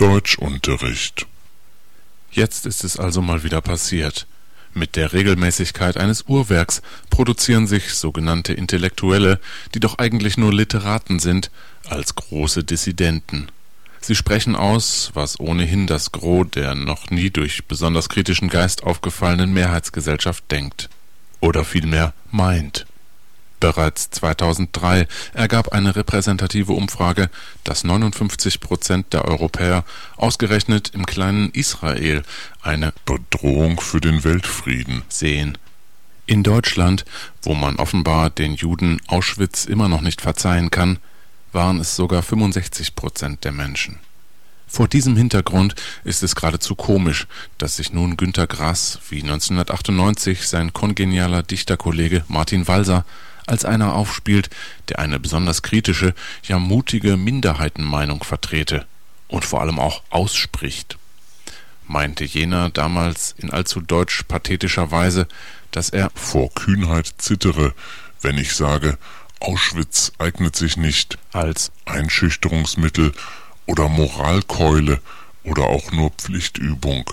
Deutschunterricht. Jetzt ist es also mal wieder passiert. Mit der Regelmäßigkeit eines Uhrwerks produzieren sich sogenannte Intellektuelle, die doch eigentlich nur Literaten sind, als große Dissidenten. Sie sprechen aus, was ohnehin das Gros der noch nie durch besonders kritischen Geist aufgefallenen Mehrheitsgesellschaft denkt. Oder vielmehr meint. Bereits 2003 ergab eine repräsentative Umfrage, dass 59 Prozent der Europäer ausgerechnet im kleinen Israel eine Bedrohung für den Weltfrieden sehen. In Deutschland, wo man offenbar den Juden Auschwitz immer noch nicht verzeihen kann, waren es sogar 65 Prozent der Menschen. Vor diesem Hintergrund ist es geradezu komisch, dass sich nun Günter Grass wie 1998 sein kongenialer Dichterkollege Martin Walser als einer aufspielt, der eine besonders kritische, ja mutige Minderheitenmeinung vertrete und vor allem auch ausspricht. Meinte jener damals in allzu deutsch pathetischer Weise, dass er vor Kühnheit zittere, wenn ich sage, Auschwitz eignet sich nicht als Einschüchterungsmittel oder Moralkeule oder auch nur Pflichtübung.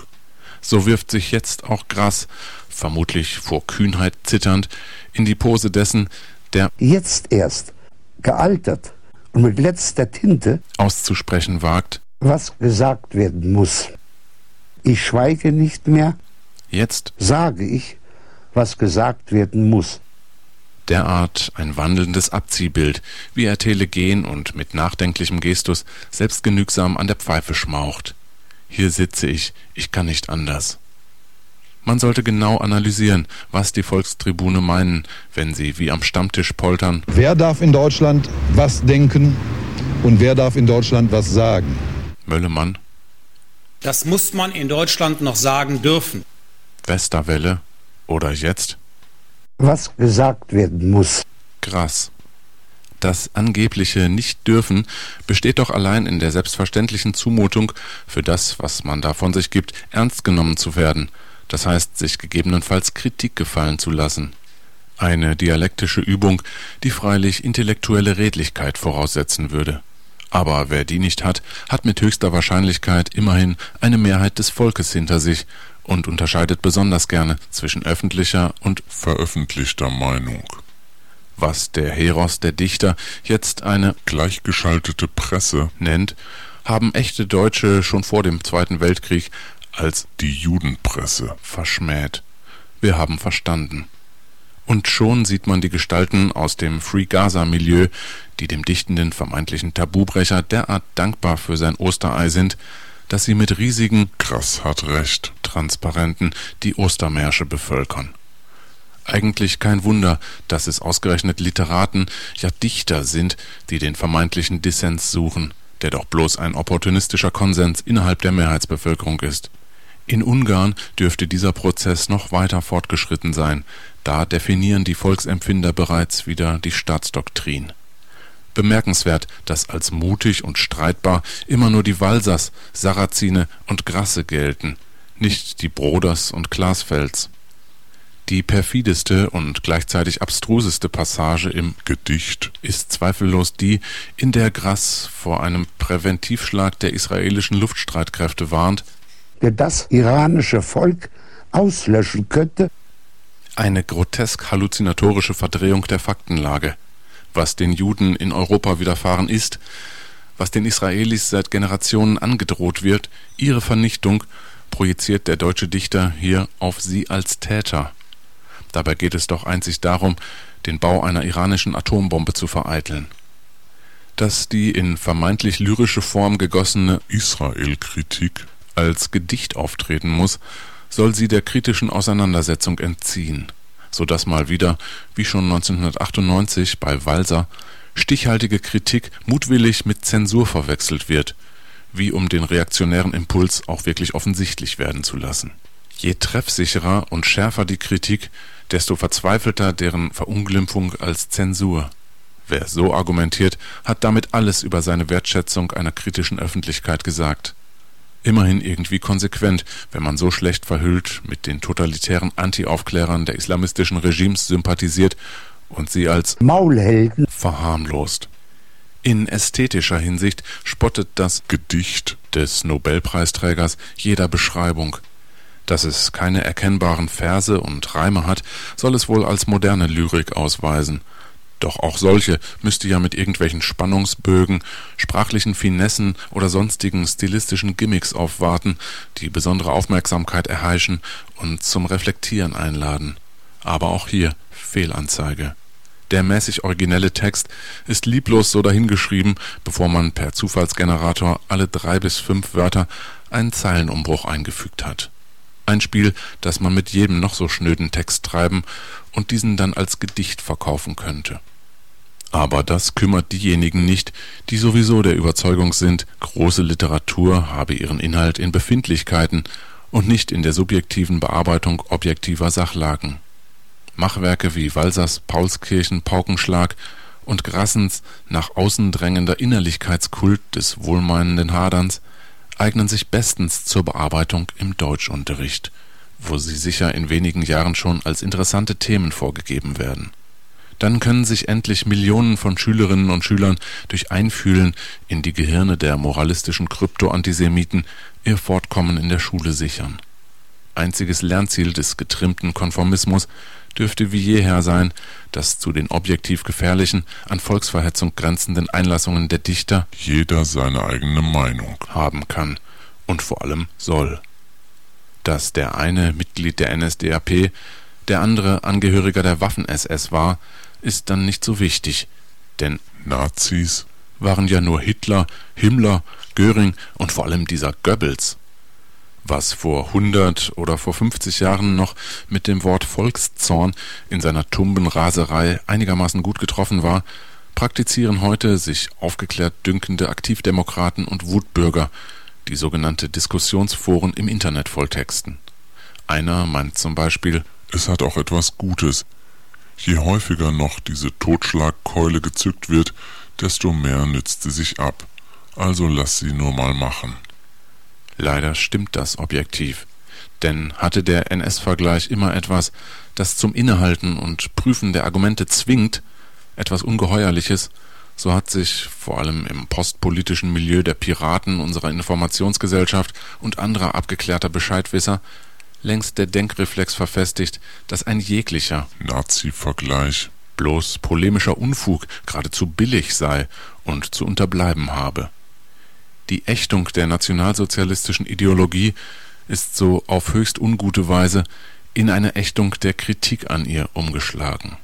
So wirft sich jetzt auch Grass, vermutlich vor Kühnheit zitternd, in die Pose dessen, der jetzt erst gealtert und mit letzter Tinte auszusprechen wagt, was gesagt werden muss. Ich schweige nicht mehr, jetzt sage ich, was gesagt werden muss. Derart ein wandelndes Abziehbild, wie er telegen und mit nachdenklichem Gestus selbstgenügsam an der Pfeife schmaucht. Hier sitze ich, ich kann nicht anders. Man sollte genau analysieren, was die Volkstribune meinen, wenn sie wie am Stammtisch poltern. Wer darf in Deutschland was denken und wer darf in Deutschland was sagen? Möllemann. Das muss man in Deutschland noch sagen dürfen. Westerwelle. Oder jetzt? Was gesagt werden muss. Grass. Das angebliche Nicht-Dürfen besteht doch allein in der selbstverständlichen Zumutung, für das, was man da von sich gibt, ernst genommen zu werden – das heißt sich gegebenenfalls Kritik gefallen zu lassen. Eine dialektische Übung, die freilich intellektuelle Redlichkeit voraussetzen würde. Aber wer die nicht hat, hat mit höchster Wahrscheinlichkeit immerhin eine Mehrheit des Volkes hinter sich und unterscheidet besonders gerne zwischen öffentlicher und veröffentlichter Meinung. Was der Heros der Dichter jetzt eine gleichgeschaltete Presse nennt, haben echte Deutsche schon vor dem Zweiten Weltkrieg als die Judenpresse verschmäht. Wir haben verstanden. Und schon sieht man die Gestalten aus dem Free Gaza-Milieu, die dem dichtenden vermeintlichen Tabubrecher derart dankbar für sein Osterei sind, dass sie mit riesigen Krass hat recht Transparenten die Ostermärsche bevölkern. Eigentlich kein Wunder, dass es ausgerechnet Literaten, ja Dichter sind, die den vermeintlichen Dissens suchen, der doch bloß ein opportunistischer Konsens innerhalb der Mehrheitsbevölkerung ist. In Ungarn dürfte dieser Prozess noch weiter fortgeschritten sein, da definieren die Volksempfinder bereits wieder die Staatsdoktrin. Bemerkenswert, dass als mutig und streitbar immer nur die Walsers, Sarrazine und Grasse gelten, nicht die Broders und Glasfels. Die perfideste und gleichzeitig abstruseste Passage im Gedicht ist zweifellos die, in der Grass vor einem Präventivschlag der israelischen Luftstreitkräfte warnt, der das iranische Volk auslöschen könnte. Eine grotesk halluzinatorische Verdrehung der Faktenlage. Was den Juden in Europa widerfahren ist, was den Israelis seit Generationen angedroht wird, ihre Vernichtung, projiziert der deutsche Dichter hier auf sie als Täter. Dabei geht es doch einzig darum, den Bau einer iranischen Atombombe zu vereiteln. Dass die in vermeintlich lyrische Form gegossene Israel-Kritik als Gedicht auftreten muss, soll sie der kritischen Auseinandersetzung entziehen, so dass mal wieder, wie schon 1998 bei Walser, stichhaltige Kritik mutwillig mit Zensur verwechselt wird, wie um den reaktionären Impuls auch wirklich offensichtlich werden zu lassen. Je treffsicherer und schärfer die Kritik, desto verzweifelter deren Verunglimpfung als Zensur. Wer so argumentiert, hat damit alles über seine Wertschätzung einer kritischen Öffentlichkeit gesagt immerhin irgendwie konsequent, wenn man so schlecht verhüllt mit den totalitären Anti-Aufklärern der islamistischen Regimes sympathisiert und sie als Maulhelden verharmlost. In ästhetischer Hinsicht spottet das Gedicht des Nobelpreisträgers jeder Beschreibung. Dass es keine erkennbaren Verse und Reime hat, soll es wohl als moderne Lyrik ausweisen. Doch auch solche müsste ja mit irgendwelchen Spannungsbögen, sprachlichen Finessen oder sonstigen stilistischen Gimmicks aufwarten, die besondere Aufmerksamkeit erheischen und zum Reflektieren einladen. Aber auch hier Fehlanzeige. Der mäßig originelle Text ist lieblos so dahingeschrieben, bevor man per Zufallsgenerator alle drei bis fünf Wörter einen Zeilenumbruch eingefügt hat. Ein Spiel, das man mit jedem noch so schnöden Text treiben und diesen dann als Gedicht verkaufen könnte. Aber das kümmert diejenigen nicht, die sowieso der Überzeugung sind, große Literatur habe ihren Inhalt in Befindlichkeiten und nicht in der subjektiven Bearbeitung objektiver Sachlagen. Machwerke wie Walsers Paulskirchen Paukenschlag und Grassens nach außen drängender Innerlichkeitskult des wohlmeinenden Haderns eignen sich bestens zur Bearbeitung im Deutschunterricht, wo sie sicher in wenigen Jahren schon als interessante Themen vorgegeben werden. Dann können sich endlich Millionen von Schülerinnen und Schülern durch Einfühlen in die Gehirne der moralistischen Krypto-Antisemiten ihr Fortkommen in der Schule sichern. Einziges Lernziel des getrimmten Konformismus dürfte wie jeher sein, dass zu den objektiv gefährlichen, an Volksverhetzung grenzenden Einlassungen der Dichter jeder seine eigene Meinung. haben kann und vor allem soll. Dass der eine Mitglied der NSDAP, der andere Angehöriger der Waffen-SS war, ist dann nicht so wichtig, denn Nazis? waren ja nur Hitler, Himmler, Göring und vor allem dieser Goebbels was vor 100 oder vor 50 Jahren noch mit dem Wort Volkszorn in seiner tumben Raserei einigermaßen gut getroffen war, praktizieren heute sich aufgeklärt dünkende Aktivdemokraten und Wutbürger, die sogenannte Diskussionsforen im Internet volltexten. Einer meint zum Beispiel, es hat auch etwas Gutes. Je häufiger noch diese Totschlagkeule gezückt wird, desto mehr nützt sie sich ab. Also lass sie nur mal machen. Leider stimmt das objektiv. Denn hatte der NS-Vergleich immer etwas, das zum Innehalten und Prüfen der Argumente zwingt, etwas Ungeheuerliches, so hat sich vor allem im postpolitischen Milieu der Piraten unserer Informationsgesellschaft und anderer abgeklärter Bescheidwisser längst der Denkreflex verfestigt, dass ein jeglicher Nazi-Vergleich bloß polemischer Unfug geradezu billig sei und zu unterbleiben habe. Die Ächtung der nationalsozialistischen Ideologie ist so auf höchst ungute Weise in eine Ächtung der Kritik an ihr umgeschlagen